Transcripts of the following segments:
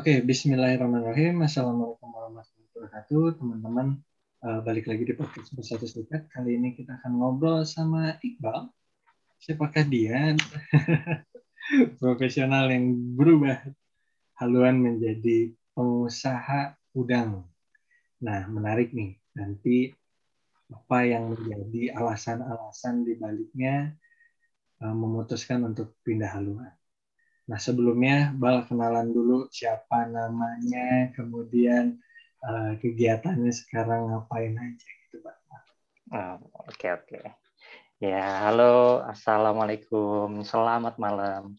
Oke, Bismillahirrahmanirrahim. Assalamualaikum warahmatullahi wabarakatuh, teman-teman. Uh, balik lagi di podcast Bersatu Serikat. Kali ini kita akan ngobrol sama Iqbal. Siapakah dia? Profesional yang berubah haluan menjadi pengusaha udang. Nah, menarik nih. Nanti apa yang menjadi alasan-alasan di baliknya uh, memutuskan untuk pindah haluan. Nah sebelumnya Bal kenalan dulu siapa namanya, kemudian uh, kegiatannya sekarang ngapain aja gitu Pak. Oke oh, oke. Okay, okay. Ya halo, assalamualaikum, selamat malam.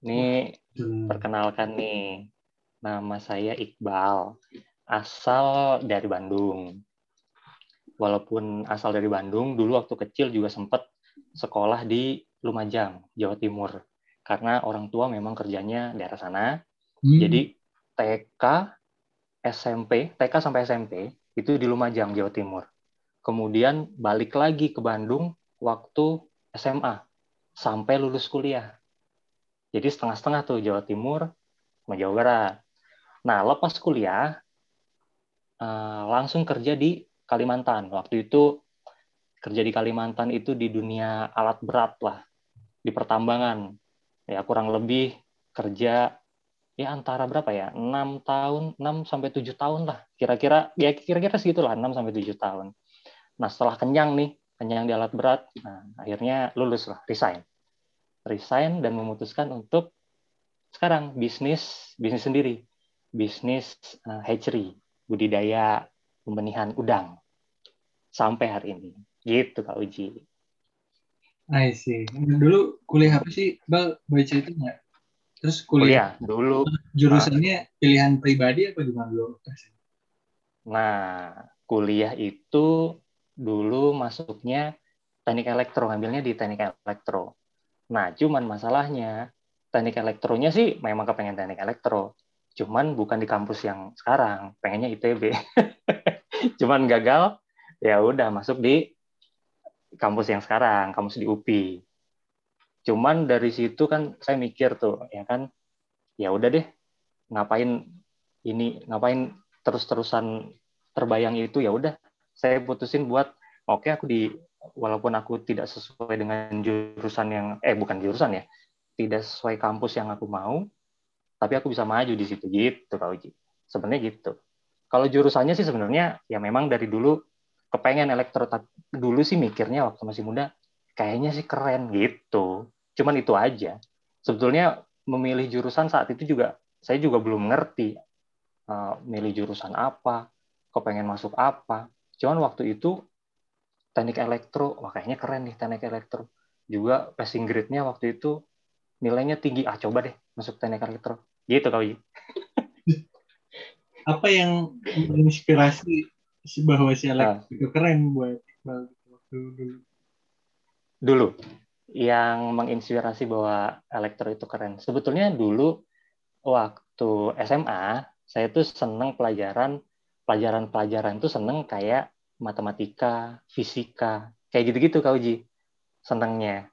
Ini hmm. perkenalkan nih, nama saya Iqbal, asal dari Bandung. Walaupun asal dari Bandung, dulu waktu kecil juga sempat sekolah di Lumajang, Jawa Timur karena orang tua memang kerjanya di daerah sana. Hmm. Jadi TK, SMP, TK sampai SMP itu di Lumajang, Jawa Timur. Kemudian balik lagi ke Bandung waktu SMA sampai lulus kuliah. Jadi setengah-setengah tuh Jawa Timur sama Jawa Barat. Nah, lepas kuliah eh, langsung kerja di Kalimantan. Waktu itu kerja di Kalimantan itu di dunia alat berat lah, di pertambangan ya kurang lebih kerja ya antara berapa ya? 6 tahun 6 sampai 7 tahun lah. Kira-kira ya kira-kira segitulah 6 sampai 7 tahun. Nah setelah kenyang nih kenyang di alat berat nah akhirnya lulus lah resign. Resign dan memutuskan untuk sekarang bisnis bisnis sendiri. Bisnis uh, hatchery budidaya pembenihan udang. Sampai hari ini. Gitu kak Uji I see. Dulu kuliah apa sih? Bal baca itu nggak? Terus kuliah, kuliah dulu. Jurusannya nah, pilihan pribadi apa gimana dulu? Nah, kuliah itu dulu masuknya teknik elektro, ngambilnya di teknik elektro. Nah, cuman masalahnya teknik elektronya sih memang kepengen teknik elektro. Cuman bukan di kampus yang sekarang, pengennya ITB. cuman gagal, ya udah masuk di kampus yang sekarang, kampus di UPI. Cuman dari situ kan saya mikir tuh, ya kan, ya udah deh, ngapain ini, ngapain terus-terusan terbayang itu, ya udah, saya putusin buat, oke okay, aku di, walaupun aku tidak sesuai dengan jurusan yang, eh bukan jurusan ya, tidak sesuai kampus yang aku mau, tapi aku bisa maju di situ gitu, Kak Uji. Sebenarnya gitu. Kalau jurusannya sih sebenarnya ya memang dari dulu kepengen elektro dulu sih mikirnya waktu masih muda kayaknya sih keren gitu. Cuman itu aja. Sebetulnya memilih jurusan saat itu juga saya juga belum ngerti uh, milih jurusan apa kepengen masuk apa. Cuman waktu itu teknik elektro wah kayaknya keren nih teknik elektro. Juga passing grade-nya waktu itu nilainya tinggi. Ah coba deh masuk teknik elektro. Gitu kali apa yang menginspirasi bahwa si Alex nah. itu keren buat dulu. Dulu yang menginspirasi bahwa elektro itu keren. Sebetulnya dulu waktu SMA saya tuh seneng pelajaran pelajaran-pelajaran tuh seneng kayak matematika, fisika, kayak gitu-gitu kau Ji. Senengnya.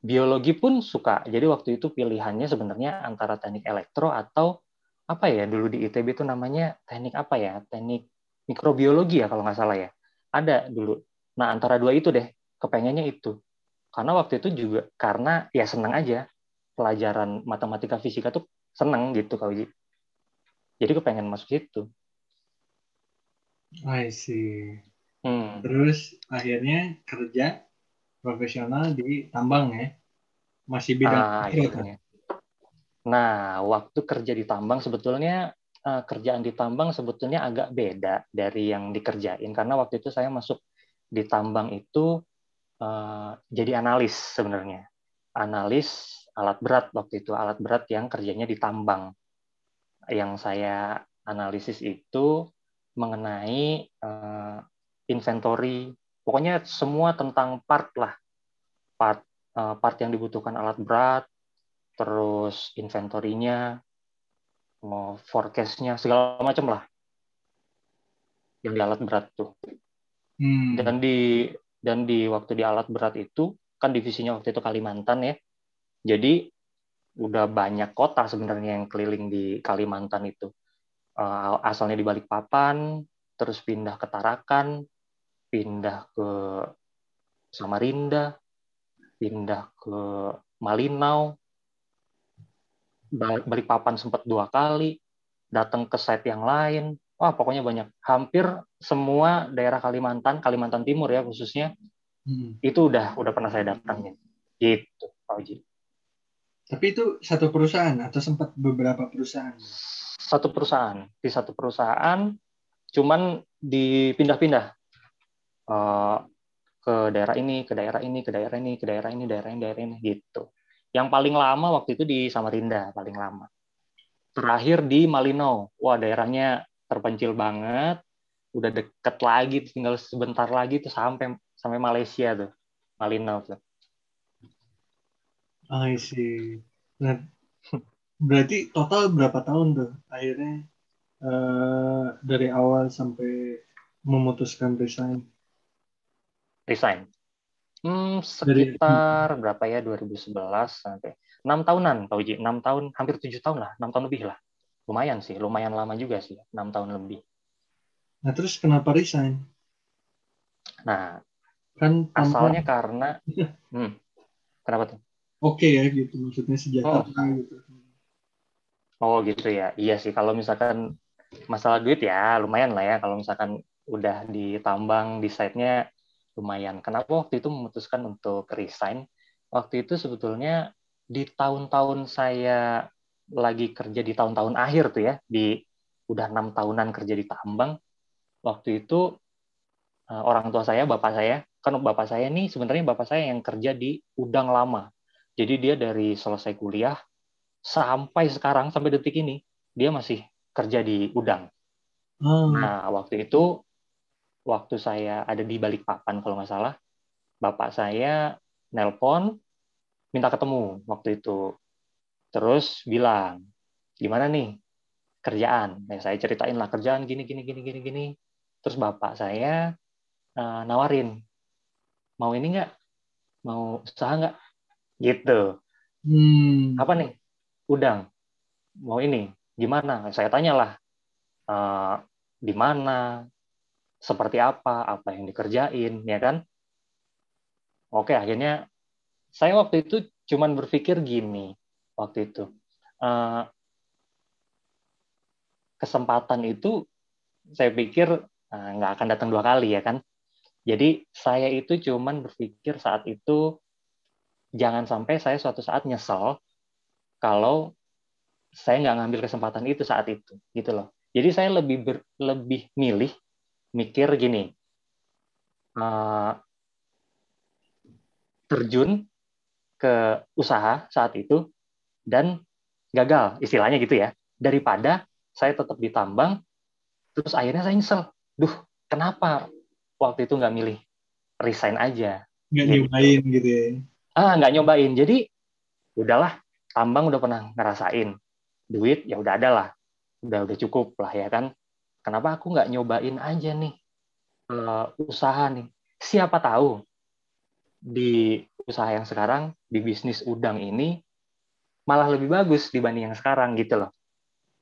Biologi pun suka. Jadi waktu itu pilihannya sebenarnya antara teknik elektro atau apa ya dulu di ITB itu namanya teknik apa ya? Teknik mikrobiologi ya kalau nggak salah ya. Ada dulu. Nah, antara dua itu deh, kepengennya itu. Karena waktu itu juga karena ya senang aja pelajaran matematika fisika tuh senang gitu kau Jadi kepengen masuk situ. I see. Hmm. Terus akhirnya kerja profesional di tambang ya? Masih bidang ah, kan? Nah, waktu kerja di tambang sebetulnya uh, kerjaan di tambang sebetulnya agak beda dari yang dikerjain. Karena waktu itu saya masuk di tambang itu uh, jadi analis sebenarnya. Analis alat berat waktu itu alat berat yang kerjanya di tambang. Yang saya analisis itu mengenai uh, inventory. Pokoknya semua tentang part lah. Part uh, part yang dibutuhkan alat berat terus inventorinya mau forecastnya segala macam lah yang di alat berat tuh hmm. dan di dan di waktu di alat berat itu kan divisinya waktu itu Kalimantan ya jadi udah banyak kota sebenarnya yang keliling di Kalimantan itu. Uh, asalnya di Balikpapan, terus pindah ke Tarakan, pindah ke Samarinda, pindah ke Malinau, Balikpapan sempat dua kali, datang ke site yang lain, wah pokoknya banyak. Hampir semua daerah Kalimantan, Kalimantan Timur ya khususnya, hmm. itu udah udah pernah saya datangin. Gitu, Pak Uji. Tapi itu satu perusahaan atau sempat beberapa perusahaan? Satu perusahaan. Di satu perusahaan, cuman dipindah-pindah uh, ke daerah ini, ke daerah ini, ke daerah ini, ke daerah ini, daerah ini, daerah ini, gitu. Yang paling lama waktu itu di Samarinda, paling lama. Terakhir di Malino, wah daerahnya terpencil banget, udah deket lagi, tinggal sebentar lagi tuh sampai sampai Malaysia tuh, Malino tuh. I see. Nah, berarti total berapa tahun tuh akhirnya uh, dari awal sampai memutuskan resign? Resign. Hmm, sekitar dari, berapa ya 2011 sampai enam tahunan Pak Uji, enam tahun, hampir tujuh tahun lah, enam tahun lebih lah lumayan sih, lumayan lama juga sih, enam tahun lebih. Nah terus kenapa resign? Nah, kan asalnya karena, hmm, kenapa tuh? Oke okay ya gitu, maksudnya sejahtera oh. gitu. Oh gitu ya, iya sih kalau misalkan masalah duit ya lumayan lah ya kalau misalkan udah ditambang di site-nya lumayan. Kenapa waktu itu memutuskan untuk resign? Waktu itu sebetulnya di tahun-tahun saya lagi kerja di tahun-tahun akhir tuh ya, di udah enam tahunan kerja di tambang, waktu itu eh, orang tua saya, bapak saya, kan bapak saya nih sebenarnya bapak saya yang kerja di udang lama. Jadi dia dari selesai kuliah sampai sekarang sampai detik ini dia masih kerja di udang. Hmm. Nah waktu itu waktu saya ada di balik papan kalau nggak salah, bapak saya nelpon minta ketemu waktu itu. Terus bilang gimana nih kerjaan? Nah, saya ceritain lah kerjaan gini gini gini gini gini. Terus bapak saya uh, nawarin mau ini nggak? Mau usaha nggak? Gitu. Hmm. apa nih? Udang. Mau ini. Gimana? Saya tanyalah uh, di mana seperti apa apa yang dikerjain ya kan oke akhirnya saya waktu itu cuman berpikir gini waktu itu. Uh, kesempatan itu saya pikir uh, nggak akan datang dua kali ya kan. Jadi saya itu cuman berpikir saat itu jangan sampai saya suatu saat nyesel kalau saya nggak ngambil kesempatan itu saat itu gitu loh. Jadi saya lebih ber, lebih milih mikir gini uh, terjun ke usaha saat itu dan gagal istilahnya gitu ya. Daripada saya tetap ditambang terus akhirnya saya nyesel. Duh kenapa waktu itu nggak milih resign aja? Nggak gitu. nyobain gitu ya? Ah nggak nyobain. Jadi udahlah tambang udah pernah ngerasain. Duit ya udah ada lah. Udah udah cukup lah ya kan kenapa aku nggak nyobain aja nih uh, usaha nih? Siapa tahu di usaha yang sekarang di bisnis udang ini malah lebih bagus dibanding yang sekarang gitu loh.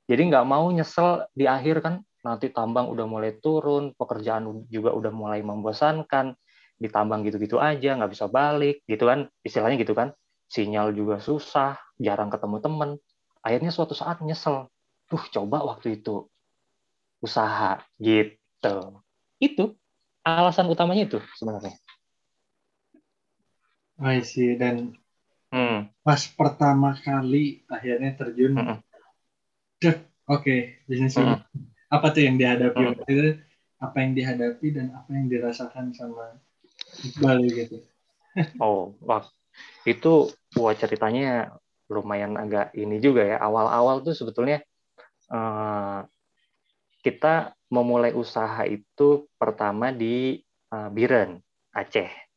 Jadi nggak mau nyesel di akhir kan nanti tambang udah mulai turun, pekerjaan juga udah mulai membosankan, ditambang gitu-gitu aja, nggak bisa balik, gitu kan, istilahnya gitu kan, sinyal juga susah, jarang ketemu temen, akhirnya suatu saat nyesel, tuh coba waktu itu usaha gitu, itu alasan utamanya itu sebenarnya. I see. Dan Hmm. Pas pertama kali akhirnya terjun, hmm. oke, okay, bisnis hmm. Apa tuh yang dihadapi? Hmm. Itu, apa yang dihadapi dan apa yang dirasakan sama Iqbal gitu? oh, wah, itu buat ceritanya lumayan agak ini juga ya. Awal-awal tuh sebetulnya uh, kita memulai usaha itu pertama di uh, Biren, Aceh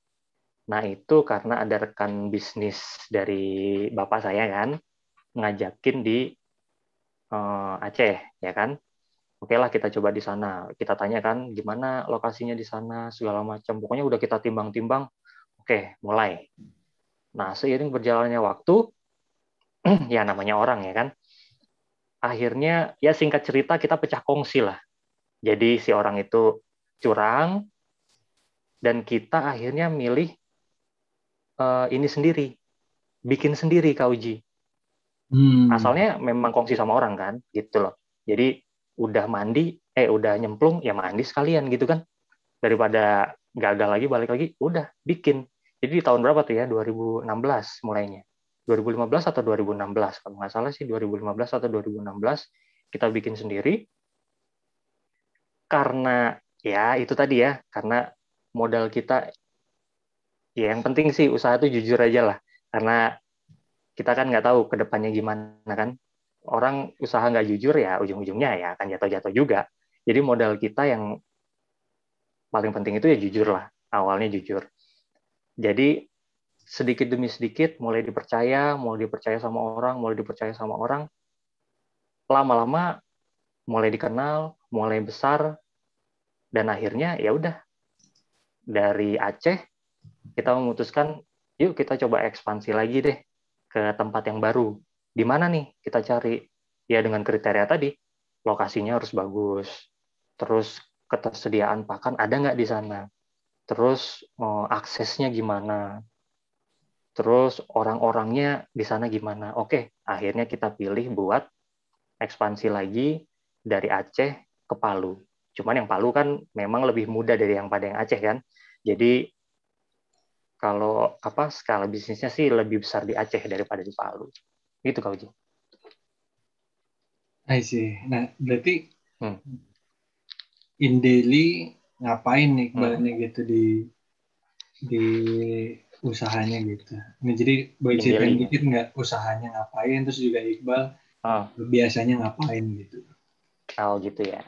Nah, itu karena ada rekan bisnis dari bapak saya kan ngajakin di uh, Aceh, ya kan? Oke lah kita coba di sana. Kita tanya kan gimana lokasinya di sana segala macam. Pokoknya udah kita timbang-timbang. Oke, mulai. Nah, seiring berjalannya waktu ya namanya orang ya kan. Akhirnya ya singkat cerita kita pecah kongsi lah. Jadi si orang itu curang dan kita akhirnya milih uh, ini sendiri, bikin sendiri Kak Uji. Hmm. Asalnya memang kongsi sama orang kan, gitu loh. Jadi udah mandi, eh udah nyemplung ya mandi sekalian gitu kan. Daripada gagal lagi balik lagi, udah bikin. Jadi di tahun berapa tuh ya? 2016 mulainya. 2015 atau 2016 kalau nggak salah sih 2015 atau 2016 kita bikin sendiri. Karena ya itu tadi ya karena modal kita ya yang penting sih usaha itu jujur aja lah. Karena kita kan nggak tahu ke depannya gimana kan. Orang usaha nggak jujur ya ujung-ujungnya ya akan jatuh-jatuh juga. Jadi modal kita yang paling penting itu ya jujur lah awalnya jujur. Jadi sedikit demi sedikit mulai dipercaya, mulai dipercaya sama orang, mulai dipercaya sama orang. Lama-lama mulai dikenal, mulai besar dan akhirnya ya udah dari Aceh kita memutuskan yuk kita coba ekspansi lagi deh ke tempat yang baru. Di mana nih kita cari? Ya dengan kriteria tadi, lokasinya harus bagus. Terus ketersediaan pakan ada nggak di sana? Terus oh, aksesnya gimana? Terus orang-orangnya di sana gimana? Oke, akhirnya kita pilih buat ekspansi lagi dari Aceh ke Palu. Cuman yang Palu kan memang lebih mudah dari yang pada yang Aceh kan. Jadi kalau apa skala bisnisnya sih lebih besar di Aceh daripada di Palu. Gitu kau Uji. I see. Nah, berarti hmm. in daily ngapain nih hmm. gitu di di usahanya gitu. Ini jadi boleh ceritain dikit nggak usahanya ngapain, terus juga Iqbal oh. biasanya ngapain gitu. Oh gitu ya.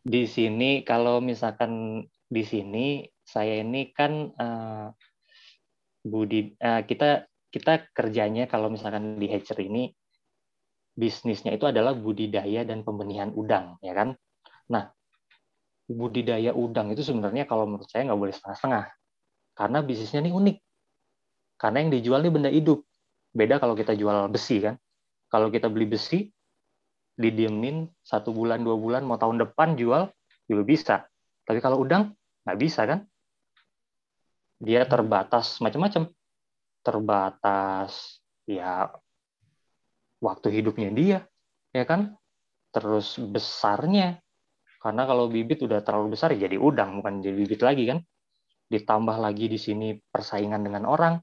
Di sini kalau misalkan di sini saya ini kan uh, budi uh, kita kita kerjanya kalau misalkan di Hatcher ini bisnisnya itu adalah budidaya dan pembenihan udang ya kan. Nah budidaya udang itu sebenarnya kalau menurut saya nggak boleh setengah-setengah karena bisnisnya ini unik karena yang dijual ini benda hidup. Beda kalau kita jual besi kan. Kalau kita beli besi, didiemin satu bulan, dua bulan, mau tahun depan jual, juga bisa. Tapi kalau udang, nggak bisa kan. Dia terbatas macam-macam. Terbatas ya waktu hidupnya dia, ya kan? Terus besarnya, karena kalau bibit udah terlalu besar ya jadi udang, bukan jadi bibit lagi kan. Ditambah lagi di sini persaingan dengan orang,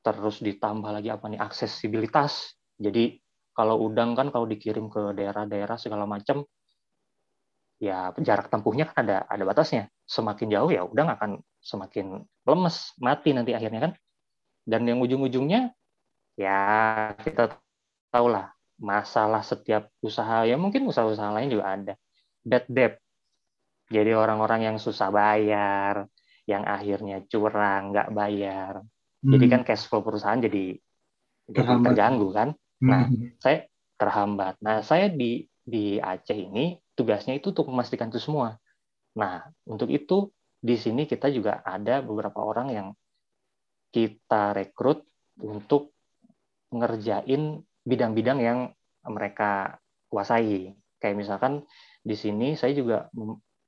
terus ditambah lagi apa nih aksesibilitas. Jadi kalau udang kan kalau dikirim ke daerah-daerah segala macam ya jarak tempuhnya kan ada ada batasnya. Semakin jauh ya udang akan semakin lemes, mati nanti akhirnya kan. Dan yang ujung-ujungnya ya kita tahu lah masalah setiap usaha ya mungkin usaha-usaha lain juga ada bad debt. Jadi orang-orang yang susah bayar, yang akhirnya curang, nggak bayar, jadi hmm. kan cash flow perusahaan jadi, jadi terganggu kan. Nah, hmm. saya terhambat. Nah, saya di di Aceh ini tugasnya itu untuk memastikan itu semua. Nah, untuk itu di sini kita juga ada beberapa orang yang kita rekrut untuk ngerjain bidang-bidang yang mereka kuasai. Kayak misalkan di sini saya juga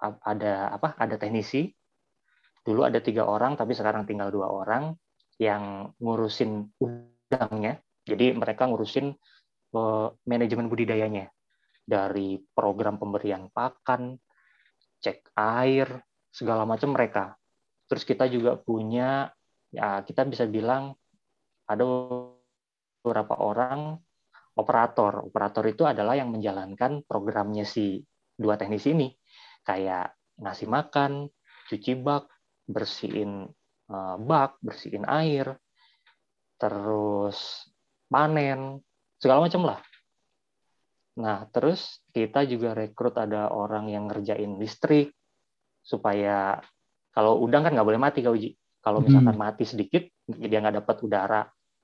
ada apa? Ada teknisi. Dulu ada tiga orang, tapi sekarang tinggal dua orang yang ngurusin udangnya. Jadi mereka ngurusin uh, manajemen budidayanya dari program pemberian pakan, cek air, segala macam mereka. Terus kita juga punya ya kita bisa bilang ada beberapa orang operator. Operator itu adalah yang menjalankan programnya si dua teknis ini. Kayak ngasih makan, cuci bak, bersihin Eh, bak, bersihin air, terus panen, segala macam lah. Nah, terus kita juga rekrut ada orang yang ngerjain listrik, supaya kalau udang kan nggak boleh mati kau uji. Kalau hmm. misalkan hmm. mati sedikit, dia nggak dapat udara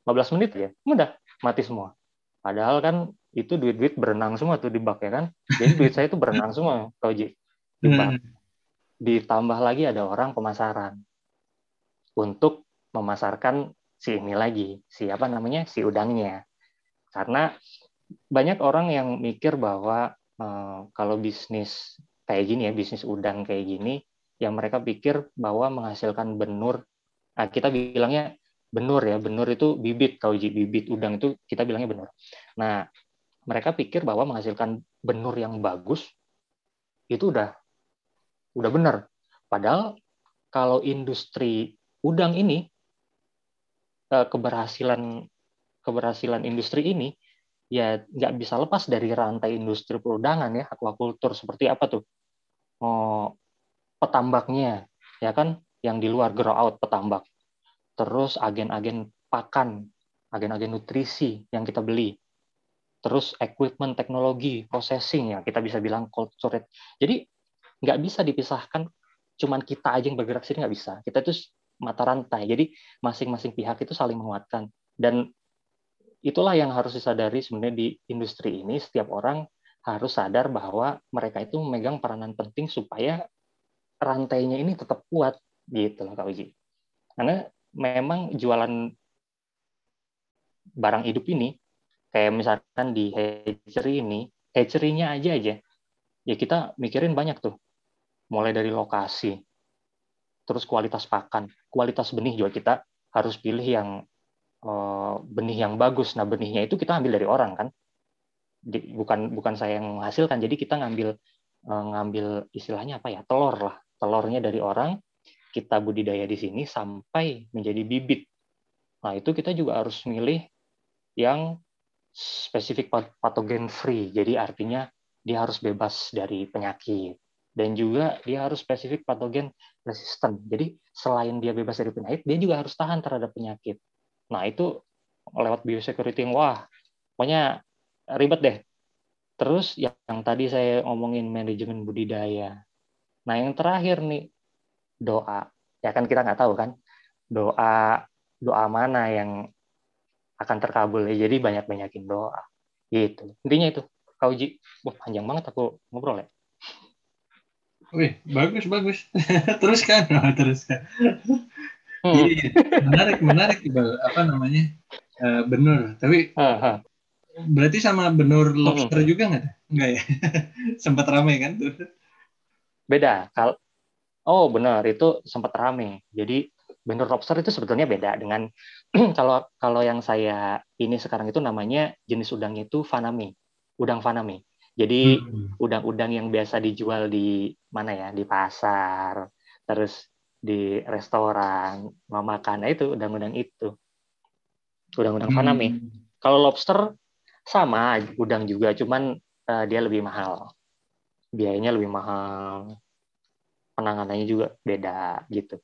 15 menit ya, udah mati semua. Padahal kan itu duit-duit berenang semua tuh di bak ya kan. Jadi duit saya itu berenang semua kau uji di bak. Hmm. Ditambah lagi ada orang pemasaran untuk memasarkan si ini lagi, si apa namanya, si udangnya. Karena banyak orang yang mikir bahwa uh, kalau bisnis kayak gini ya, bisnis udang kayak gini, yang mereka pikir bahwa menghasilkan benur, nah kita bilangnya benur ya, benur itu bibit, kalau bibit udang itu kita bilangnya benur. Nah, mereka pikir bahwa menghasilkan benur yang bagus itu udah udah benar. Padahal kalau industri udang ini eh, keberhasilan keberhasilan industri ini ya nggak bisa lepas dari rantai industri perudangan ya aquaculture seperti apa tuh? Oh, petambaknya ya kan? Yang di luar grow out petambak. Terus agen-agen pakan agen-agen nutrisi yang kita beli. Terus equipment teknologi processing ya kita bisa bilang cold storage. Jadi nggak bisa dipisahkan cuman kita aja yang bergerak sini nggak bisa. Kita itu mata rantai. Jadi masing-masing pihak itu saling menguatkan. Dan itulah yang harus disadari sebenarnya di industri ini setiap orang harus sadar bahwa mereka itu memegang peranan penting supaya rantainya ini tetap kuat gitu loh Kak Uji. Karena memang jualan barang hidup ini kayak misalkan di hatchery ini, hatchery-nya aja aja. Ya kita mikirin banyak tuh. Mulai dari lokasi, terus kualitas pakan, kualitas benih juga kita harus pilih yang uh, benih yang bagus. Nah benihnya itu kita ambil dari orang kan, bukan bukan saya yang menghasilkan. Jadi kita ngambil uh, ngambil istilahnya apa ya telur lah, telurnya dari orang, kita budidaya di sini sampai menjadi bibit. Nah itu kita juga harus milih yang spesifik patogen free. Jadi artinya dia harus bebas dari penyakit dan juga dia harus spesifik patogen resisten. Jadi selain dia bebas dari penyakit, dia juga harus tahan terhadap penyakit. Nah itu lewat biosecurity yang wah, pokoknya ribet deh. Terus yang, yang tadi saya ngomongin manajemen budidaya. Nah yang terakhir nih doa. Ya kan kita nggak tahu kan doa doa mana yang akan terkabul. Ya, jadi banyak-banyakin doa. Gitu. Intinya itu. Kau Ji, wah panjang banget aku ngobrol ya. Wih, bagus bagus. teruskan, oh, teruskan. Hmm. Iya, menarik menarik Iqbal. Apa namanya? Uh, benur. Tapi berarti sama benur hmm. lobster hmm. juga nggak? Nggak ya? sempat ramai kan tuh? Beda. Kalau oh benar itu sempat ramai. Jadi benur lobster itu sebetulnya beda dengan kalau kalau yang saya ini sekarang itu namanya jenis udangnya itu faname, udang faname. Jadi hmm. udang-udang yang biasa dijual di mana ya di pasar, terus di restoran, mau makan, nah itu udang-udang itu, udang-udang hmm. faname. Kalau lobster sama udang juga, cuman uh, dia lebih mahal, biayanya lebih mahal, penanganannya juga beda gitu,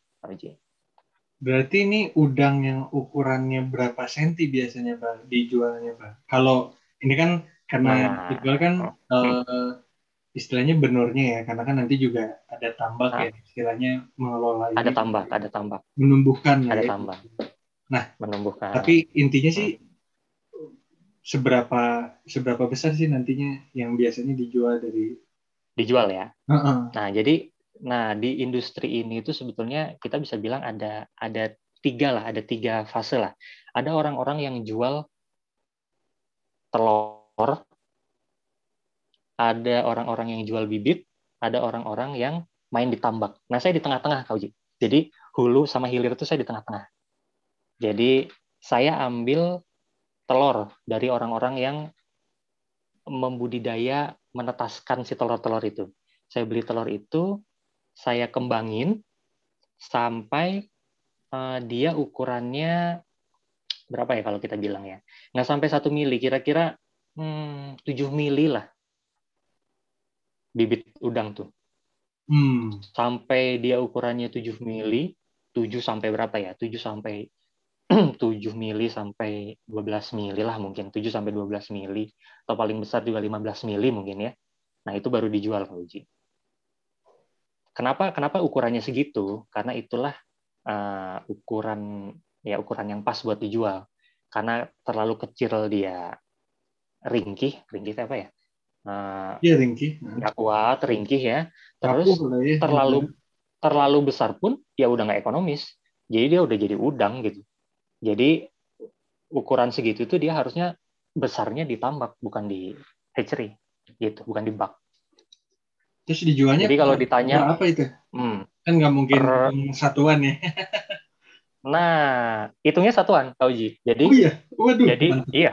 Berarti ini udang yang ukurannya berapa senti biasanya, Bang, dijualnya, Bang? Kalau ini kan karena nah, dijual kan uh, istilahnya benurnya ya karena kan nanti juga ada tambak nah, ya istilahnya mengelola ada ini, tambak ada tambak. Menumbuhkan ada ya, tambak. Nah menumbuhkan. tapi intinya sih seberapa seberapa besar sih nantinya yang biasanya dijual dari dijual ya? Uh -uh. nah jadi nah di industri ini itu sebetulnya kita bisa bilang ada ada tiga lah ada tiga fase lah. Ada orang-orang yang jual telur ada orang-orang yang jual bibit, ada orang-orang yang main di tambak. Nah, saya di tengah-tengah, Kak Uji. Jadi, hulu sama hilir itu saya di tengah-tengah. Jadi, saya ambil telur dari orang-orang yang membudidaya, menetaskan si telur-telur itu. Saya beli telur itu, saya kembangin sampai uh, dia ukurannya berapa ya kalau kita bilang ya nggak sampai satu mili kira-kira hmm, 7 mili lah bibit udang tuh. Hmm. Sampai dia ukurannya 7 mili, 7 sampai berapa ya? 7 sampai 7 mili sampai 12 mili lah mungkin, 7 sampai 12 mili atau paling besar juga 15 mili mungkin ya. Nah, itu baru dijual Pak Uji. Kenapa kenapa ukurannya segitu? Karena itulah uh, ukuran ya ukuran yang pas buat dijual. Karena terlalu kecil dia ringkih, ringkih apa ya? Uh, iya ringkih. Nggak kuat, ringkih ya. Terus ya. terlalu terlalu besar pun ya udah nggak ekonomis. Jadi dia udah jadi udang gitu. Jadi ukuran segitu itu dia harusnya besarnya di tambak bukan di hatchery gitu bukan di bak terus dijualnya jadi kalau ditanya apa itu hmm, kan nggak mungkin per, satuan ya nah hitungnya satuan kau Ji jadi oh iya Waduh, jadi mantap. iya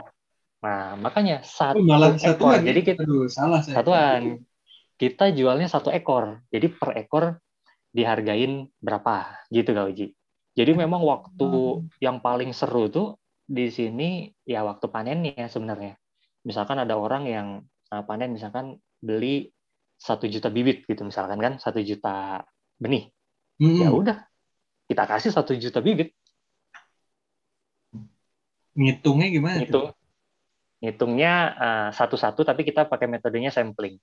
nah makanya satu oh, malah satuan ekor. Ya? jadi kita Aduh, salah saya. satuan kita jualnya satu ekor jadi per ekor dihargain berapa gitu kau Ji jadi memang waktu hmm. yang paling seru tuh di sini ya waktu panennya sebenarnya misalkan ada orang yang uh, panen misalkan beli satu juta bibit gitu misalkan kan satu juta benih hmm. ya udah kita kasih satu juta bibit ngitungnya gimana ngitung ngitungnya uh, satu-satu tapi kita pakai metodenya sampling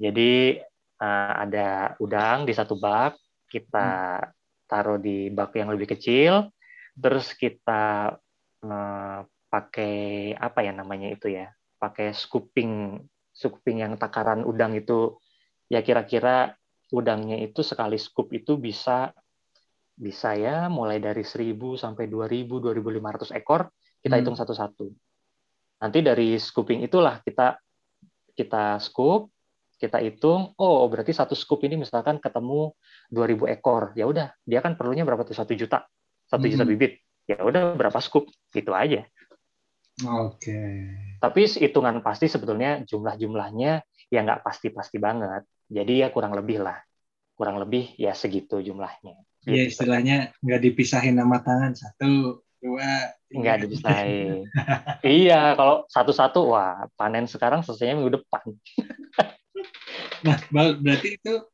jadi uh, ada udang di satu bak kita hmm. taruh di bak yang lebih kecil terus kita uh, pakai apa ya namanya itu ya pakai scooping scooping yang takaran udang itu ya kira-kira udangnya itu sekali scoop itu bisa bisa ya mulai dari 1000 sampai 2000 2500 ekor kita hmm. hitung satu-satu. Nanti dari scooping itulah kita kita scoop, kita hitung, oh berarti satu scoop ini misalkan ketemu 2000 ekor. Ya udah, dia kan perlunya berapa tuh? Satu juta. Satu hmm. juta bibit. Ya udah berapa scoop? Gitu aja. Oke. Okay. Tapi hitungan pasti sebetulnya jumlah-jumlahnya ya nggak pasti-pasti banget. Jadi ya kurang lebih lah. Kurang lebih ya segitu jumlahnya. Iya gitu. istilahnya nggak dipisahin nama tangan satu dua nggak dipisahin. iya kalau satu-satu wah panen sekarang selesainya minggu depan. nah berarti itu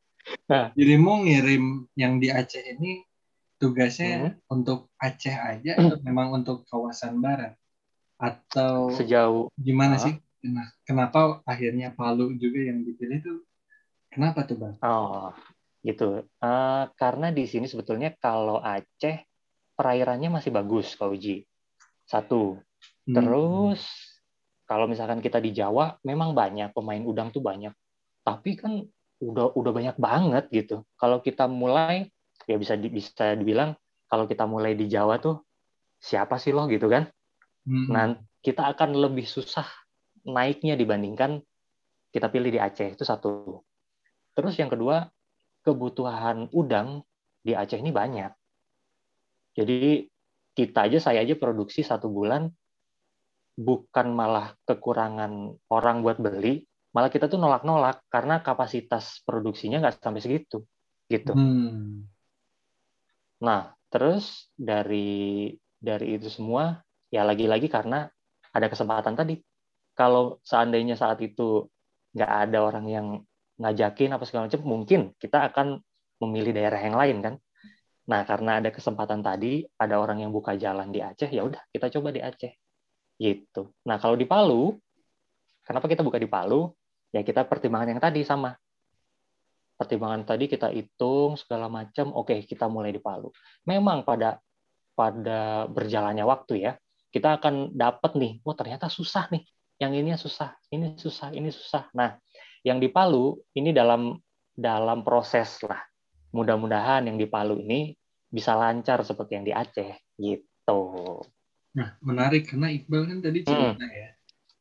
nah. dirimu ngirim yang di Aceh ini tugasnya hmm. untuk Aceh aja atau memang untuk kawasan barat? atau sejauh gimana uh, sih? Nah, kenapa akhirnya Palu juga yang dipilih itu? Kenapa tuh bang? Oh, gitu. Uh, karena di sini sebetulnya kalau Aceh perairannya masih bagus, Kak Uji. Satu. Hmm. Terus kalau misalkan kita di Jawa, memang banyak pemain udang tuh banyak. Tapi kan udah udah banyak banget gitu. Kalau kita mulai, ya bisa di, bisa dibilang kalau kita mulai di Jawa tuh siapa sih loh gitu kan? Hmm. Nah, kita akan lebih susah naiknya dibandingkan kita pilih di Aceh itu satu. Terus yang kedua, kebutuhan udang di Aceh ini banyak. Jadi kita aja saya aja produksi satu bulan bukan malah kekurangan orang buat beli, malah kita tuh nolak-nolak karena kapasitas produksinya nggak sampai segitu, gitu. Hmm. Nah, terus dari dari itu semua ya lagi-lagi karena ada kesempatan tadi. Kalau seandainya saat itu nggak ada orang yang ngajakin apa segala macam, mungkin kita akan memilih daerah yang lain kan. Nah, karena ada kesempatan tadi, ada orang yang buka jalan di Aceh, ya udah kita coba di Aceh. Gitu. Nah, kalau di Palu, kenapa kita buka di Palu? Ya kita pertimbangan yang tadi sama. Pertimbangan tadi kita hitung segala macam, oke kita mulai di Palu. Memang pada pada berjalannya waktu ya, kita akan dapat nih, oh ternyata susah nih, yang ini susah, ini susah, ini susah. Nah, yang di Palu ini dalam dalam proses lah. Mudah-mudahan yang di Palu ini bisa lancar seperti yang di Aceh gitu. Nah, menarik karena Iqbal kan tadi cerita hmm. ya.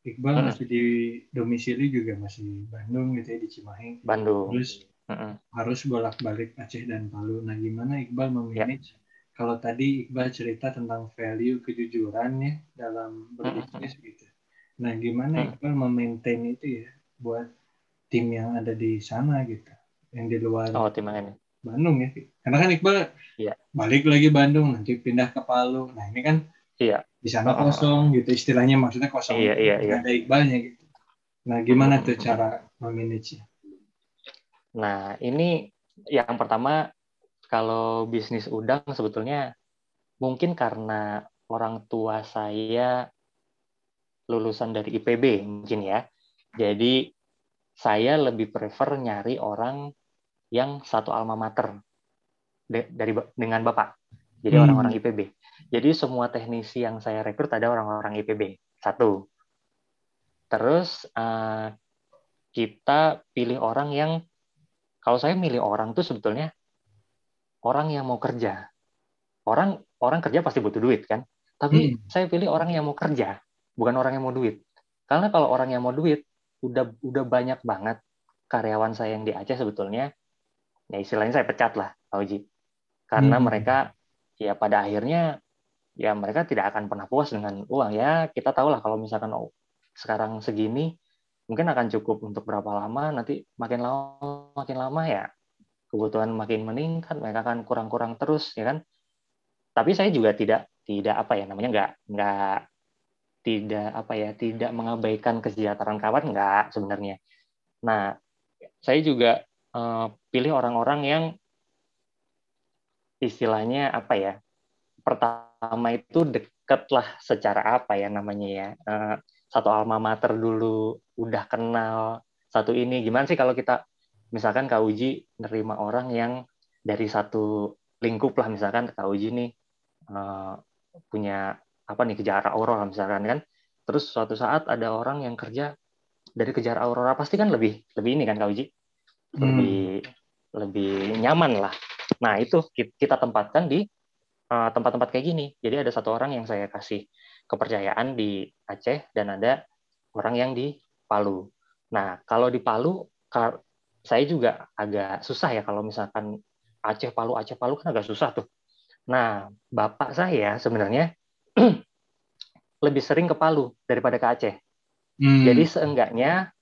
Iqbal hmm. masih di domisili juga masih Bandung gitu ya di Cimahi. Bandung. Terus hmm. harus bolak-balik Aceh dan Palu. Nah, gimana Iqbal memanage ya kalau tadi Iqbal cerita tentang value kejujuran ya dalam berbisnis gitu. Nah, gimana Iqbal memaintain itu ya buat tim yang ada di sana gitu, yang di luar oh, tim ini. Bandung ya. Karena kan Iqbal ya. balik lagi Bandung, nanti pindah ke Palu. Nah, ini kan iya. di sana kosong gitu, istilahnya maksudnya kosong. Iya, iya, iya. Ada Iqbalnya gitu. Nah, gimana tuh cara memanage Nah, ini yang pertama kalau bisnis udang sebetulnya mungkin karena orang tua saya lulusan dari IPB mungkin ya. Jadi saya lebih prefer nyari orang yang satu alma mater dari dengan Bapak. Jadi hmm. orang-orang hmm. IPB. Jadi semua teknisi yang saya rekrut ada orang-orang IPB. Satu. Terus uh, kita pilih orang yang kalau saya milih orang tuh sebetulnya orang yang mau kerja. Orang orang kerja pasti butuh duit kan. Tapi hmm. saya pilih orang yang mau kerja, bukan orang yang mau duit. Karena kalau orang yang mau duit, udah udah banyak banget karyawan saya yang di Aceh sebetulnya, ya istilahnya saya pecat lah, Pak Uji. Karena hmm. mereka ya pada akhirnya ya mereka tidak akan pernah puas dengan uang ya kita tahu lah kalau misalkan oh, sekarang segini mungkin akan cukup untuk berapa lama nanti makin lama makin lama ya kebutuhan makin meningkat mereka akan kurang-kurang terus ya kan tapi saya juga tidak tidak apa ya namanya nggak nggak tidak apa ya tidak mengabaikan kesejahteraan kawan nggak sebenarnya nah saya juga uh, pilih orang-orang yang istilahnya apa ya pertama itu deket lah secara apa ya namanya ya. Uh, satu alma mater dulu udah kenal satu ini. Gimana sih kalau kita misalkan Kak Uji nerima orang yang dari satu lingkup lah misalkan Kak Uji nih uh, punya apa nih kejar aurora misalkan kan. Terus suatu saat ada orang yang kerja dari kejar aurora pasti kan lebih lebih ini kan Kak Uji? Lebih hmm. Lebih nyaman lah nah itu kita tempatkan di eh, tempat-tempat uh, kayak gini jadi ada satu orang yang saya kasih kepercayaan di Aceh dan ada orang yang di Palu. Nah, kalau di Palu, saya juga agak susah ya kalau misalkan Aceh Palu Aceh Palu kan agak susah tuh. Nah, bapak saya sebenarnya lebih sering ke Palu daripada ke Aceh. Hmm. Jadi seenggaknya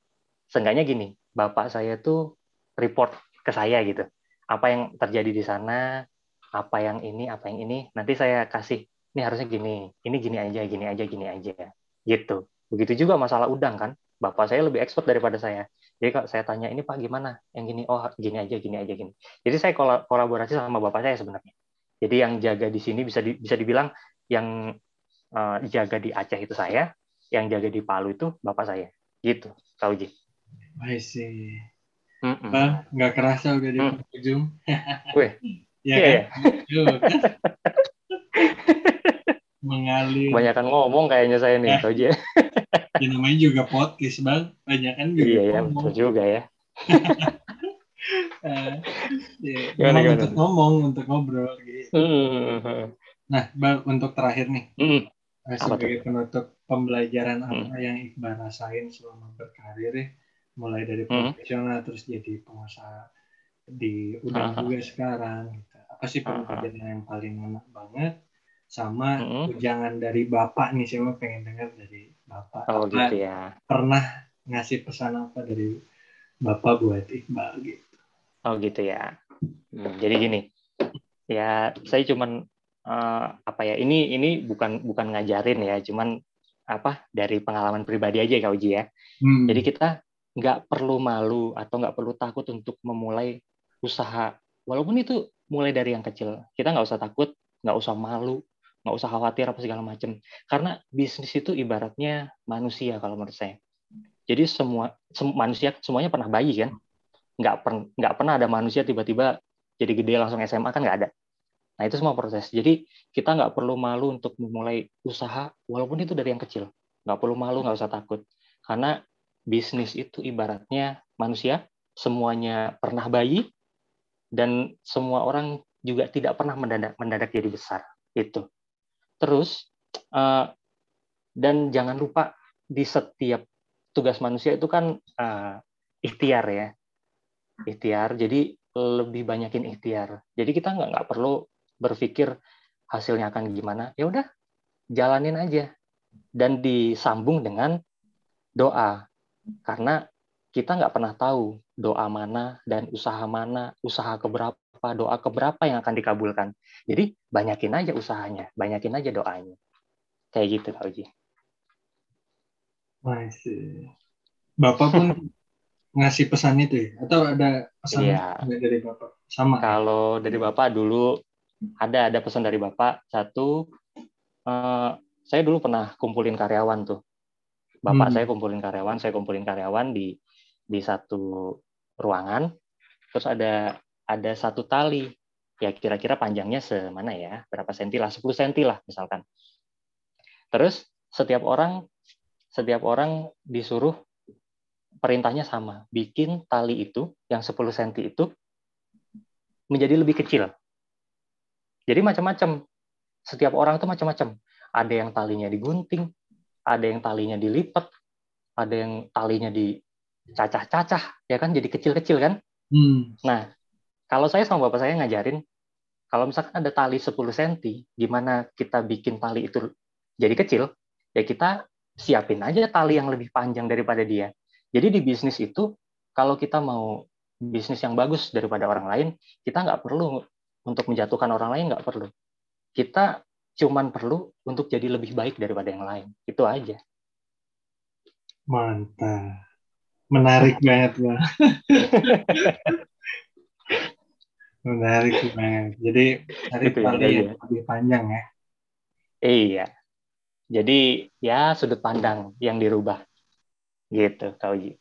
seenggaknya gini, bapak saya tuh report ke saya gitu. Apa yang terjadi di sana, apa yang ini, apa yang ini, nanti saya kasih ini harusnya gini, ini gini aja, gini aja, gini aja, gitu. Begitu juga masalah udang kan, bapak saya lebih expert daripada saya. Jadi kalau saya tanya ini pak gimana, yang gini, oh gini aja, gini aja, gini. Jadi saya kolaborasi sama bapak saya sebenarnya. Jadi yang jaga di sini bisa di, bisa dibilang yang uh, jaga di Aceh itu saya, yang jaga di Palu itu bapak saya, gitu, tahu Ji. I see. Mm -mm. Bang, nggak kerasa udah di mm. ujung. Wih, ya yeah, kan? mengalir. Kebanyakan ngomong kayaknya saya nih, tahu aja. ya namanya juga podcast, Bang. Banyak kan juga Iya, ya, betul juga ya. uh, ya, gimana, gimana? untuk ngomong, untuk ngobrol gitu. Hmm. Nah, Bang, untuk terakhir nih. Hmm. Sebagai penutup pembelajaran apa yang Iqbal rasain selama berkarir ya, mulai dari hmm. profesional hmm. terus jadi pengusaha di udah uh juga sekarang gitu. Apa sih pembelajaran uh yang paling enak banget sama mm-hmm. ujangan dari bapak nih saya pengen dengar dari bapak oh gitu ya pernah ngasih pesan apa dari bapak buat Iqbal gitu oh gitu ya hmm, jadi gini ya saya cuman uh, apa ya ini ini bukan bukan ngajarin ya cuman apa dari pengalaman pribadi aja kau Uji ya hmm. jadi kita nggak perlu malu atau nggak perlu takut untuk memulai usaha. Walaupun itu mulai dari yang kecil. Kita nggak usah takut nggak usah malu nggak usah khawatir apa segala macam karena bisnis itu ibaratnya manusia kalau menurut saya. Jadi semua sem manusia semuanya pernah bayi kan? Nggak per nggak pernah ada manusia tiba-tiba jadi gede langsung SMA kan nggak ada. Nah itu semua proses. Jadi kita nggak perlu malu untuk memulai usaha walaupun itu dari yang kecil. Nggak perlu malu nggak usah takut. Karena bisnis itu ibaratnya manusia semuanya pernah bayi dan semua orang juga tidak pernah mendadak mendadak jadi besar itu Terus uh, dan jangan lupa di setiap tugas manusia itu kan uh, ikhtiar ya, ikhtiar. Jadi lebih banyakin ikhtiar. Jadi kita nggak nggak perlu berpikir hasilnya akan gimana. Ya udah, jalanin aja dan disambung dengan doa karena kita nggak pernah tahu doa mana dan usaha mana, usaha keberapa apa doa keberapa yang akan dikabulkan. Jadi banyakin aja usahanya, banyakin aja doanya. Kayak gitu Kak Uji. Masih. Bapak pun ngasih pesan itu ya? Atau ada pesan iya. dari Bapak? Sama? Kalau dari Bapak dulu ada ada pesan dari Bapak. Satu, eh, saya dulu pernah kumpulin karyawan tuh. Bapak hmm. saya kumpulin karyawan, saya kumpulin karyawan di di satu ruangan. Terus ada ada satu tali. Ya kira-kira panjangnya semana ya? Berapa senti lah? 10 senti lah misalkan. Terus setiap orang setiap orang disuruh perintahnya sama. Bikin tali itu yang 10 senti itu menjadi lebih kecil. Jadi macam-macam. Setiap orang itu macam-macam. Ada yang talinya digunting ada yang talinya dilipat ada yang talinya dicacah-cacah, ya kan, jadi kecil-kecil kan. Hmm. Nah, kalau saya sama bapak saya ngajarin, kalau misalkan ada tali 10 cm, gimana kita bikin tali itu jadi kecil, ya kita siapin aja tali yang lebih panjang daripada dia. Jadi di bisnis itu, kalau kita mau bisnis yang bagus daripada orang lain, kita nggak perlu untuk menjatuhkan orang lain, nggak perlu. Kita cuman perlu untuk jadi lebih baik daripada yang lain. Itu aja. Mantap. Menarik banget, Bang. Menarik banget. Jadi cari Gitu ya, iya. lebih panjang ya. Iya. Jadi ya sudut pandang yang dirubah. Gitu, Kak Uji.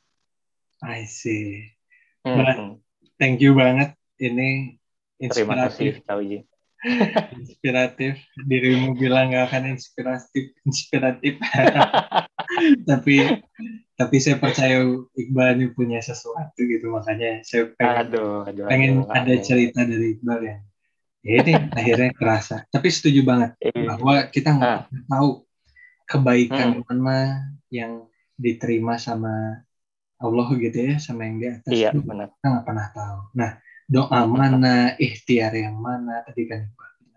I see. Hmm. Thank you banget. Ini Terima kasih, inspiratif. Inspiratif. Dirimu bilang nggak akan inspiratif. Inspiratif. tapi tapi saya percaya Iqbal ini punya sesuatu gitu makanya saya pengen, Aduh, aduh, pengen aduh. ada aduh. cerita dari Iqbal yang ya ini akhirnya kerasa tapi setuju banget Iya. bahwa kita nggak Ah. tahu kebaikan Hmm. mana yang diterima sama Allah gitu ya sama yang di atas Iya, itu benar. kita nggak pernah tahu nah doa mana ikhtiar yang mana tadi kan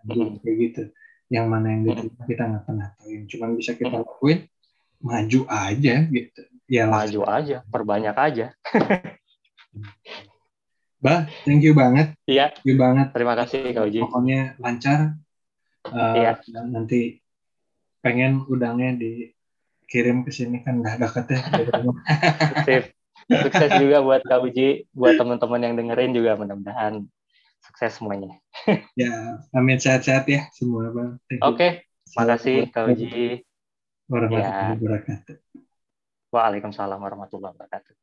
Hmm. kayak gitu yang mana yang diterima kita nggak pernah tahu yang cuma bisa kita lakuin maju aja gitu ya Maju aja, perbanyak aja. Bah, thank you banget, Iya, thank you banget. terima kasih, Kak Uji. Pokoknya lancar. Eh, Iya. dan Nanti pengen udangnya dikirim ke sini kan udah deket ya. Sip. Sukses juga buat Kak Uji, buat teman-teman yang dengerin juga mudah-mudahan sukses semuanya. ya, amin sehat-sehat ya semua bang. Oke, makasih Kak Uji. Warahmatullahi Ya. wabarakatuh. Waalaikumsalam warahmatullahi wabarakatuh.